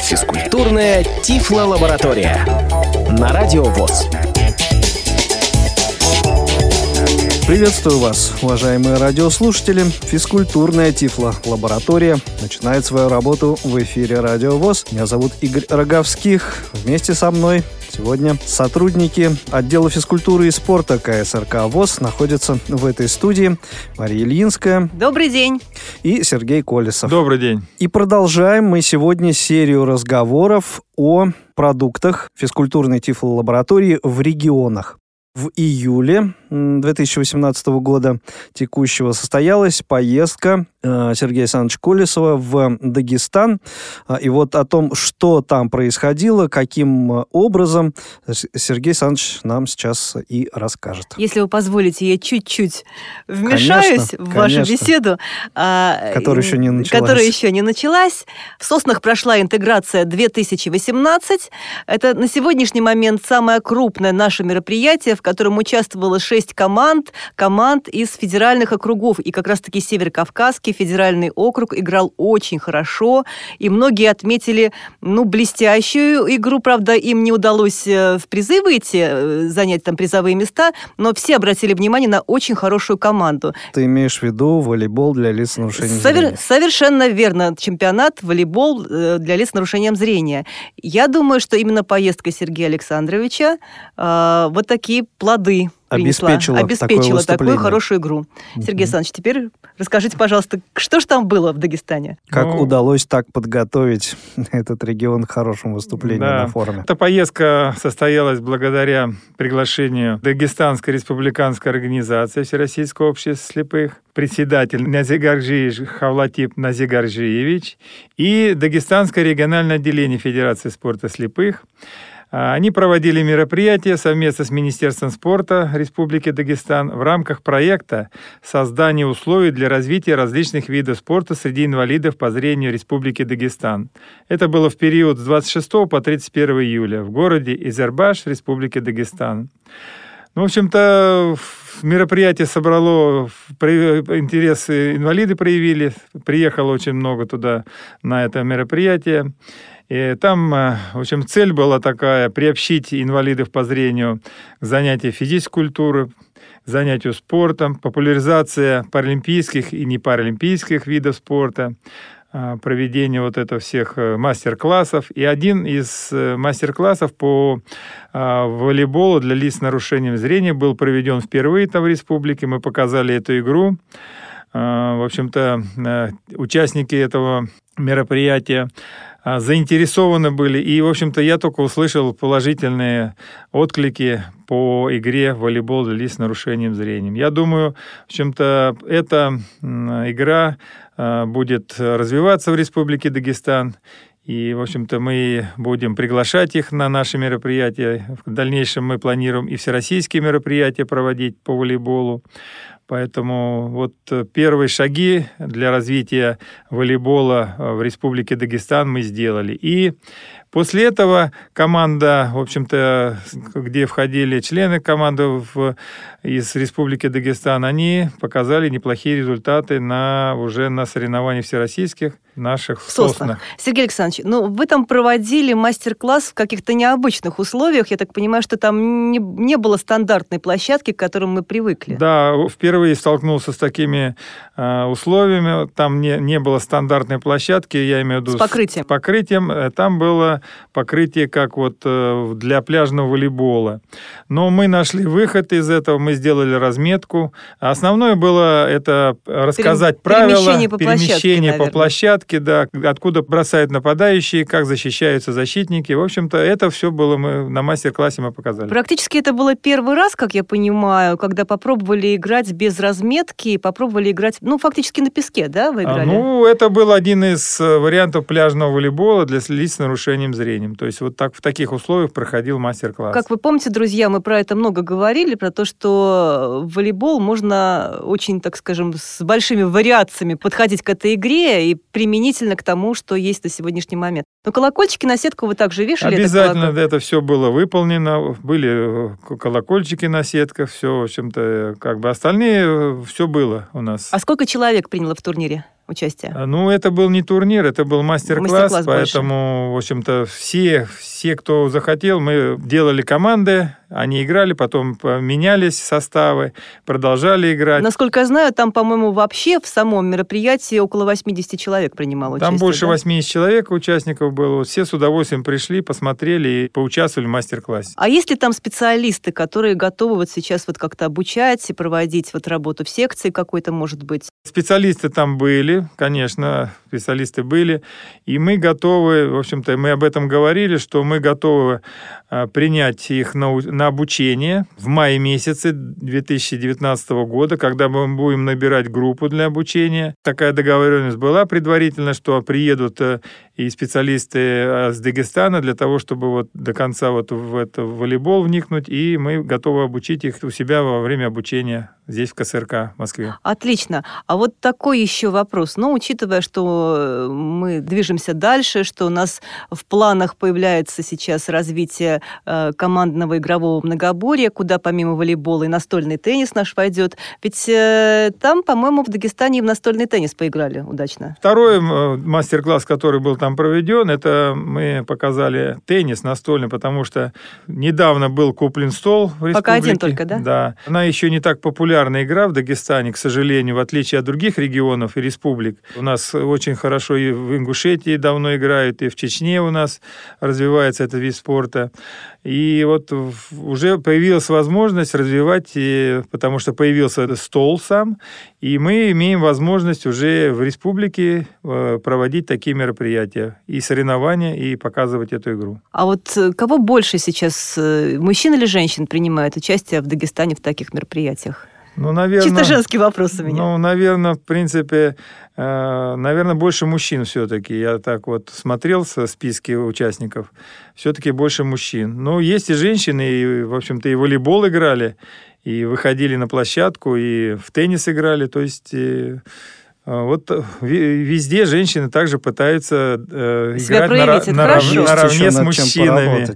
Физкультурная Тифло-лаборатория на Радио ВОЗ. Приветствую вас, уважаемые радиослушатели. Физкультурная Тифло-лаборатория начинает свою работу в эфире Радио ВОЗ. Меня зовут Игорь Роговских. Вместе со мной сегодня сотрудники отдела физкультуры и спорта КСРК ВОЗ находятся в этой студии. Мария Ильинская. Добрый день. И Сергей Колесов. Добрый день. И продолжаем мы сегодня серию разговоров о продуктах физкультурной тифлолаборатории в регионах. В июле 2018 года текущего состоялась поездка э, Сергея Александровича Колесова в Дагестан. А, и вот о том, что там происходило, каким образом, Сергей Александрович нам сейчас и расскажет. Если вы позволите, я чуть-чуть вмешаюсь конечно, в вашу конечно. беседу. А, которая еще не началась. Которая еще не началась. В Соснах прошла интеграция 2018. Это на сегодняшний момент самое крупное наше мероприятие, в котором участвовало 6 шесть команд, команд из федеральных округов. И как раз-таки Северокавказский федеральный округ играл очень хорошо. И многие отметили, ну, блестящую игру. Правда, им не удалось э, в призы выйти, э, занять там призовые места, но все обратили внимание на очень хорошую команду. Ты имеешь в виду волейбол для лиц с нарушением Совер- зрения? Совершенно верно. Чемпионат волейбол э, для лиц с нарушением зрения. Я думаю, что именно поездка Сергея Александровича э, вот такие плоды обеспечила, обеспечила такое такую хорошую игру. Сергей Александрович, теперь расскажите, пожалуйста, что же там было в Дагестане? Как ну, удалось так подготовить этот регион к хорошему выступлению да, на форуме? Эта поездка состоялась благодаря приглашению Дагестанской республиканской организации Всероссийского общества слепых, председатель Назигаржиевич Хавлатип Назигаржиевич и Дагестанское региональное отделение Федерации спорта слепых, они проводили мероприятия совместно с Министерством спорта Республики Дагестан в рамках проекта создания условий для развития различных видов спорта среди инвалидов по зрению Республики Дагестан. Это было в период с 26 по 31 июля в городе Изербаш Республики Дагестан. Ну, в общем-то, мероприятие собрало интерес, инвалиды проявили, приехало очень много туда на это мероприятие. И там, э, в общем, цель была такая, приобщить инвалидов по зрению к занятию физической культуры, занятию спортом, популяризация паралимпийских и непаралимпийских видов спорта, э, проведение вот этого всех э, мастер-классов. И один из мастер-классов по волейболу для лиц с нарушением зрения был проведен впервые там в республике. Мы показали эту игру. В общем-то, участники этого мероприятия заинтересованы были. И, в общем-то, я только услышал положительные отклики по игре в волейбол для лиц с нарушением зрения. Я думаю, в общем-то, эта игра а, будет развиваться в Республике Дагестан. И, в общем-то, мы будем приглашать их на наши мероприятия. В дальнейшем мы планируем и всероссийские мероприятия проводить по волейболу. Поэтому вот э, первые шаги для развития волейбола э, в Республике Дагестан мы сделали. И После этого команда, в общем-то, где входили члены команды в, из Республики Дагестан, они показали неплохие результаты на, уже на соревнованиях всероссийских наших в Соснах. Сергей Александрович, ну вы там проводили мастер-класс в каких-то необычных условиях. Я так понимаю, что там не, не было стандартной площадки, к которым мы привыкли. Да, впервые столкнулся с такими э, условиями. Там не, не было стандартной площадки, я имею в виду с покрытием. С покрытием. Э, там было покрытие, как вот э, для пляжного волейбола. Но мы нашли выход из этого, мы сделали разметку. Основное было это рассказать правила перемещение по перемещение площадке, по площадке, да, откуда бросают нападающие, как защищаются защитники. В общем-то, это все было мы на мастер-классе мы показали. Практически это было первый раз, как я понимаю, когда попробовали играть без разметки, попробовали играть, ну, фактически на песке, да, вы а, играли? Ну, это был один из э, вариантов пляжного волейбола для лиц с нарушением зрения. То есть вот так в таких условиях проходил мастер-класс. Как вы помните, друзья, мы про это много говорили, про то, что в волейбол можно очень, так скажем, с большими вариациями подходить к этой игре и применительно к тому, что есть на сегодняшний момент. Но колокольчики на сетку вы также вешали? Обязательно это, это все было выполнено. Были э, колокольчики на сетках, все, в общем-то, как бы остальные, э, все было у нас. А сколько человек приняло в турнире? Участие? А, ну, это был не турнир, это был мастер-класс, Мастер-класс поэтому, в общем-то, все, все, кто захотел, мы делали команды, они играли, потом менялись составы, продолжали играть. Насколько я знаю, там, по-моему, вообще в самом мероприятии около 80 человек принимало там участие. Там больше да? 80 человек участников было. Все с удовольствием пришли, посмотрели и поучаствовали в мастер-классе. А есть ли там специалисты, которые готовы вот сейчас вот как-то обучать и проводить вот работу в секции какой-то, может быть? Специалисты там были, конечно, специалисты были. И мы готовы, в общем-то, мы об этом говорили, что мы готовы а, принять их на, на обучение в мае месяце 2019 года, когда мы будем набирать группу для обучения. Такая договоренность была предварительно, что приедут э, и специалисты э, с Дагестана для того, чтобы вот до конца вот в это в волейбол вникнуть, и мы готовы обучить их у себя во время обучения здесь, в КСРК, в Москве. Отлично. А вот такой еще вопрос. Ну, учитывая, что э, мы движемся дальше, что у нас в планах появляется сейчас развитие э, командного игрового многоборья, куда помимо волейбола и настольный теннис наш войдет. Ведь э, там, по-моему, в Дагестане и в настольный теннис поиграли удачно. Второй э, мастер-класс, который был там проведен, это мы показали теннис настольный, потому что недавно был куплен стол в республике. Пока один только, да? Да. Она еще не так популярна популярная игра в Дагестане, к сожалению, в отличие от других регионов и республик. У нас очень хорошо и в Ингушетии давно играют, и в Чечне у нас развивается этот вид спорта. И вот уже появилась возможность развивать, потому что появился стол сам, и мы имеем возможность уже в республике э, проводить такие мероприятия, и соревнования, и показывать эту игру. А вот э, кого больше сейчас, э, мужчин или женщин принимают участие в Дагестане в таких мероприятиях? Ну, наверное, Чисто женский вопрос у меня. Ну, наверное, в принципе, э, наверное, больше мужчин все-таки. Я так вот смотрел со списки участников. Все-таки больше мужчин. Ну, есть и женщины, и, в общем-то, и волейбол играли, и выходили на площадку, и в теннис играли. То есть... И, э, вот везде женщины также пытаются э, играть на, на, наравне с мужчинами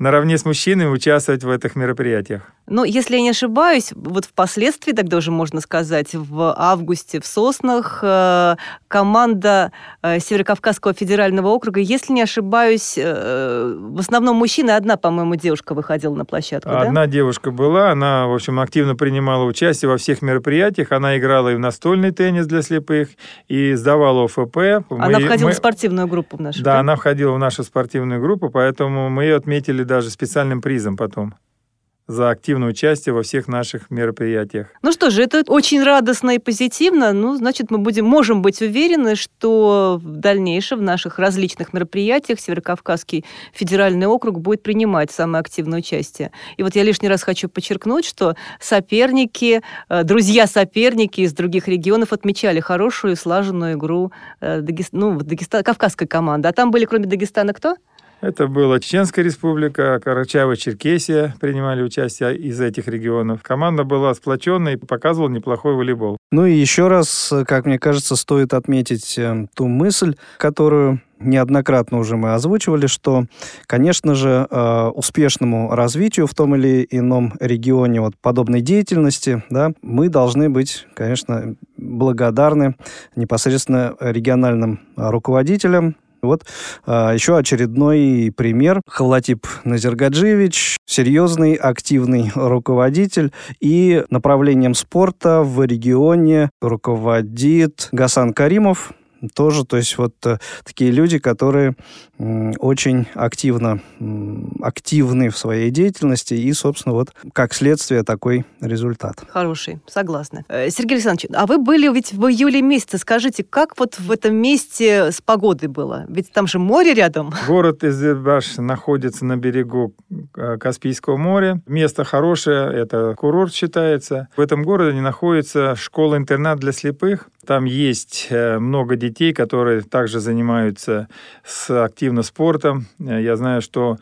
наравне с мужчинами участвовать в этих мероприятиях. Ну, если я не ошибаюсь, вот впоследствии, тогда уже можно сказать, в августе в Соснах э, команда э, Северокавказского федерального округа, если не ошибаюсь, э, в основном мужчины, одна, по-моему, девушка выходила на площадку, Одна да? девушка была, она, в общем, активно принимала участие во всех мероприятиях, она играла и в настольный теннис для слепых, и сдавала ОФП. Она мы, входила мы... в спортивную группу в нашу, да? Да, она входила в нашу спортивную группу, поэтому мы ее отметили даже специальным призом потом за активное участие во всех наших мероприятиях. Ну что же, это очень радостно и позитивно. Ну, значит, мы будем, можем быть уверены, что в дальнейшем в наших различных мероприятиях Северокавказский федеральный округ будет принимать самое активное участие. И вот я лишний раз хочу подчеркнуть, что соперники, э, друзья-соперники из других регионов отмечали хорошую и слаженную игру э, Дагест... ну, Дагеста... кавказской команды. А там были, кроме Дагестана, кто? Это была Чеченская республика, Карачаево-Черкесия принимали участие из этих регионов. Команда была сплоченной и показывала неплохой волейбол. Ну и еще раз, как мне кажется, стоит отметить э, ту мысль, которую неоднократно уже мы озвучивали, что, конечно же, э, успешному развитию в том или ином регионе вот подобной деятельности, да, мы должны быть, конечно, благодарны непосредственно региональным руководителям, вот а, еще очередной пример. Халатип Назергаджиевич, серьезный, активный руководитель и направлением спорта в регионе руководит Гасан Каримов, тоже, то есть вот э, такие люди, которые э, очень активно, э, активны в своей деятельности и, собственно, вот как следствие такой результат. Хороший, согласна. Э, Сергей Александрович, а вы были ведь в июле месяце, скажите, как вот в этом месте с погодой было? Ведь там же море рядом. Город Издербаш находится на берегу э, Каспийского моря. Место хорошее, это курорт считается. В этом городе находится школа-интернат для слепых. Там есть э, много детей, которые также занимаются с активно спортом. Э, я знаю, что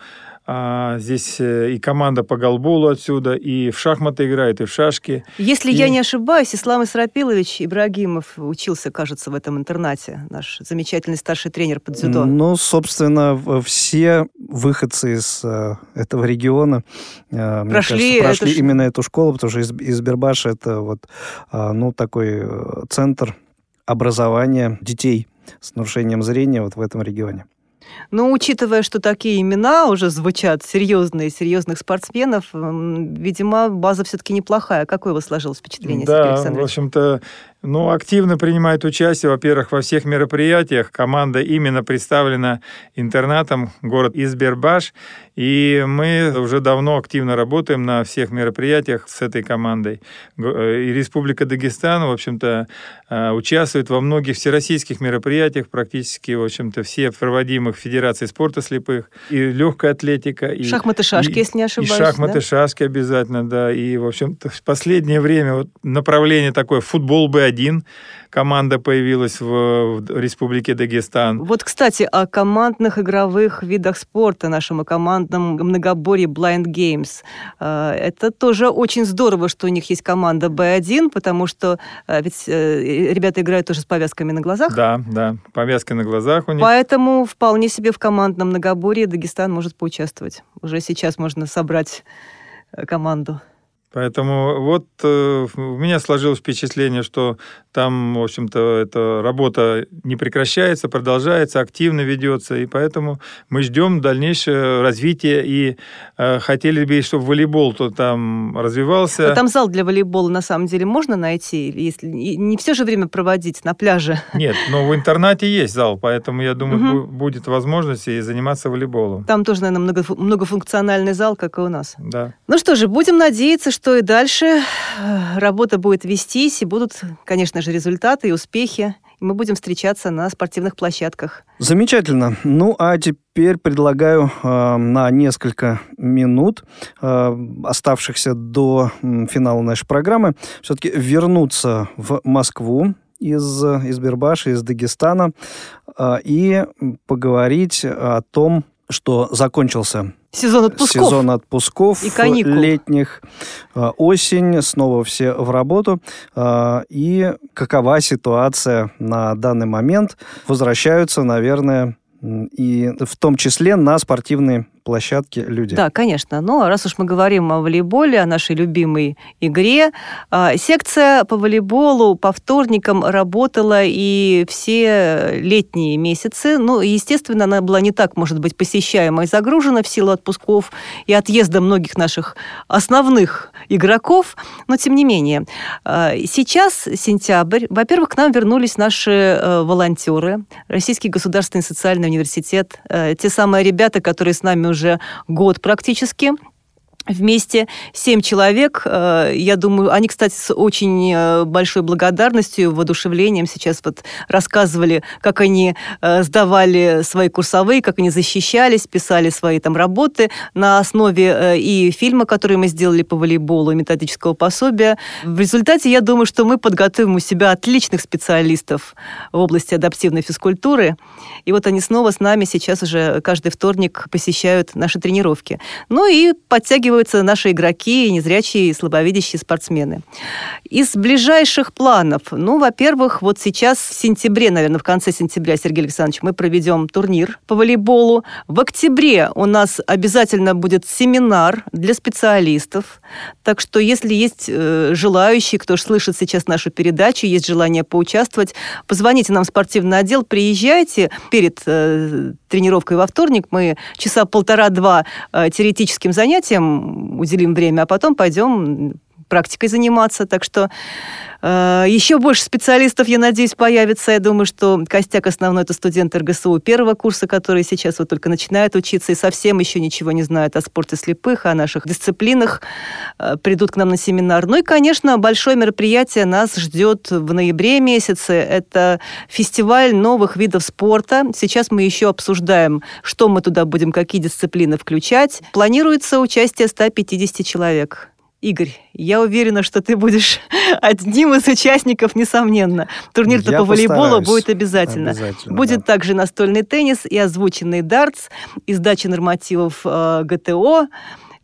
а, здесь э, и команда по голболу отсюда, и в шахматы играет, и в шашки. Если и... я не ошибаюсь, Ислам Исрапилович Ибрагимов учился, кажется, в этом интернате. Наш замечательный старший тренер по дзюдо. Ну, собственно, все выходцы из э, этого региона э, прошли, кажется, прошли именно эту школу, потому что из, из Бербаша это вот, э, ну, такой э, центр образования детей с нарушением зрения вот в этом регионе. Но учитывая, что такие имена уже звучат, серьезные, серьезных спортсменов, видимо, база все-таки неплохая. Какое у вас сложилось впечатление, да, Сергей Александрович? в общем-то, ну, активно принимает участие, во-первых, во всех мероприятиях. Команда именно представлена интернатом город Избербаш. И мы уже давно активно работаем на всех мероприятиях с этой командой. Э, и Республика Дагестан, в общем-то, э, участвует во многих всероссийских мероприятиях, практически, в общем-то, все проводимых Федерации спорта слепых. И легкая атлетика. И, шахматы, шашки, и, если не ошибаюсь. И шахматы, да? шашки обязательно, да. И, в общем-то, в последнее время вот направление такое футбол бы один команда появилась в, в Республике Дагестан. Вот, кстати, о командных игровых видах спорта, нашем командном многоборье Blind Games. Э, это тоже очень здорово, что у них есть команда B1, потому что э, ведь э, ребята играют тоже с повязками на глазах. Да, да, повязки на глазах у них. Поэтому вполне себе в командном многоборье Дагестан может поучаствовать. Уже сейчас можно собрать команду. Поэтому вот э, у меня сложилось впечатление, что там, в общем-то, эта работа не прекращается, продолжается, активно ведется, и поэтому мы ждем дальнейшее развитие и э, хотели бы, чтобы волейбол то там развивался. А там зал для волейбола на самом деле можно найти, если не все же время проводить на пляже? Нет, но в интернате есть зал, поэтому я думаю, угу. будет возможность и заниматься волейболом. Там тоже, наверное, много, многофункциональный зал, как и у нас. Да. Ну что же, будем надеяться, что и дальше э, работа будет вестись, и будут, конечно же, результаты и успехи. Мы будем встречаться на спортивных площадках. Замечательно. Ну, а теперь предлагаю э, на несколько минут, э, оставшихся до финала нашей программы, все-таки вернуться в Москву из, из Бербаша, из Дагестана, э, и поговорить о том, что закончился сезон отпусков, сезон отпусков и каникул. летних, а, осень, снова все в работу. А, и какова ситуация на данный момент? Возвращаются, наверное, и в том числе на спортивные площадке люди. Да, конечно. Но раз уж мы говорим о волейболе, о нашей любимой игре, а, секция по волейболу по вторникам работала и все летние месяцы. Ну, естественно, она была не так, может быть, посещаема и загружена в силу отпусков и отъезда многих наших основных игроков, но тем не менее. А, сейчас сентябрь. Во-первых, к нам вернулись наши э, волонтеры, Российский государственный социальный университет, э, те самые ребята, которые с нами уже уже год практически вместе семь человек. Э, я думаю, они, кстати, с очень э, большой благодарностью, воодушевлением сейчас вот рассказывали, как они э, сдавали свои курсовые, как они защищались, писали свои там работы на основе и фильма, который мы сделали по волейболу, и методического пособия. В результате, я думаю, что мы подготовим у себя отличных специалистов в области адаптивной физкультуры. И вот они снова с нами сейчас уже каждый вторник посещают наши тренировки. Ну и подтягивают оцениваются наши игроки, незрячие и слабовидящие спортсмены. Из ближайших планов, ну, во-первых, вот сейчас в сентябре, наверное, в конце сентября, Сергей Александрович, мы проведем турнир по волейболу. В октябре у нас обязательно будет семинар для специалистов. Так что, если есть э, желающие, кто слышит сейчас нашу передачу, есть желание поучаствовать, позвоните нам в спортивный отдел, приезжайте перед э, тренировкой во вторник. Мы часа полтора-два э, теоретическим занятиям уделим время, а потом пойдем практикой заниматься. Так что э, еще больше специалистов, я надеюсь, появится. Я думаю, что костяк основной это студенты РГСУ первого курса, которые сейчас вот только начинают учиться и совсем еще ничего не знают о спорте слепых, о наших дисциплинах, э, придут к нам на семинар. Ну и, конечно, большое мероприятие нас ждет в ноябре месяце. Это фестиваль новых видов спорта. Сейчас мы еще обсуждаем, что мы туда будем, какие дисциплины включать. Планируется участие 150 человек. Игорь, я уверена, что ты будешь одним из участников, несомненно. Турнир-то по волейболу будет обязательно. обязательно будет да. также настольный теннис и озвученный дартс, и сдача нормативов э, ГТО.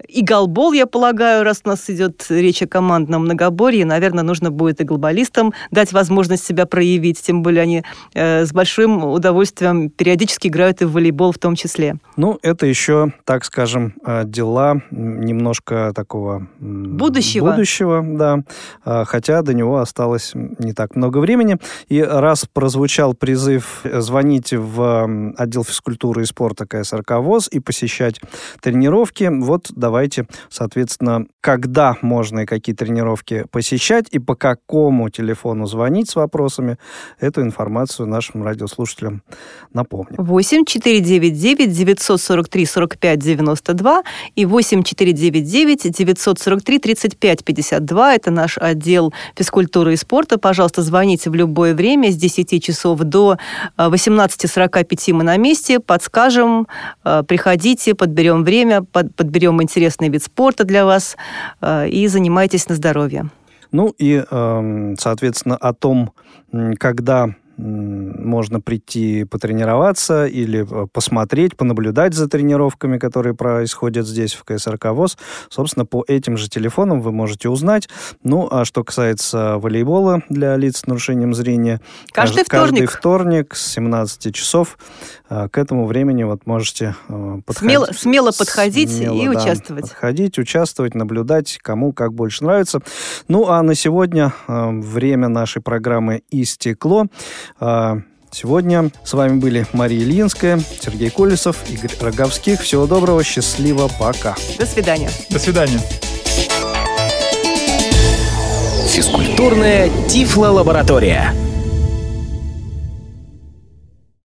И голбол, я полагаю, раз у нас идет речь о командном многоборье, наверное, нужно будет и голболистам дать возможность себя проявить, тем более они э, с большим удовольствием периодически играют и в волейбол в том числе. Ну, это еще, так скажем, э, дела немножко такого... Будущего. Будущего, да. А, хотя до него осталось не так много времени. И раз прозвучал призыв звонить в отдел физкультуры и спорта КСРК ВОЗ и посещать тренировки, вот давайте, соответственно, когда можно и какие тренировки посещать и по какому телефону звонить с вопросами, эту информацию нашим радиослушателям напомню. 8 499 943 45 92 и 8 499 943 35 52. Это наш отдел физкультуры и спорта. Пожалуйста, звоните в любое время с 10 часов до 18.45 мы на месте. Подскажем, э, приходите, подберем время, подберем интересный вид спорта для вас э, и занимайтесь на здоровье. Ну и, эм, соответственно, о том, когда можно прийти потренироваться или э, посмотреть, понаблюдать за тренировками, которые происходят здесь, в КСРК ВОЗ. Собственно, по этим же телефонам вы можете узнать. Ну, а что касается волейбола для лиц с нарушением зрения, каждый, каждый вторник. вторник с 17 часов э, к этому времени вот можете э, подходить. Смело, смело подходить смело, и да, участвовать. Подходить, участвовать, наблюдать, кому как больше нравится. Ну, а на сегодня время нашей программы истекло. А, сегодня с вами были Мария Ильинская, Сергей Колесов, Игорь Роговских. Всего доброго, счастливо, пока. До свидания. До свидания. Физкультурная Тифло-лаборатория.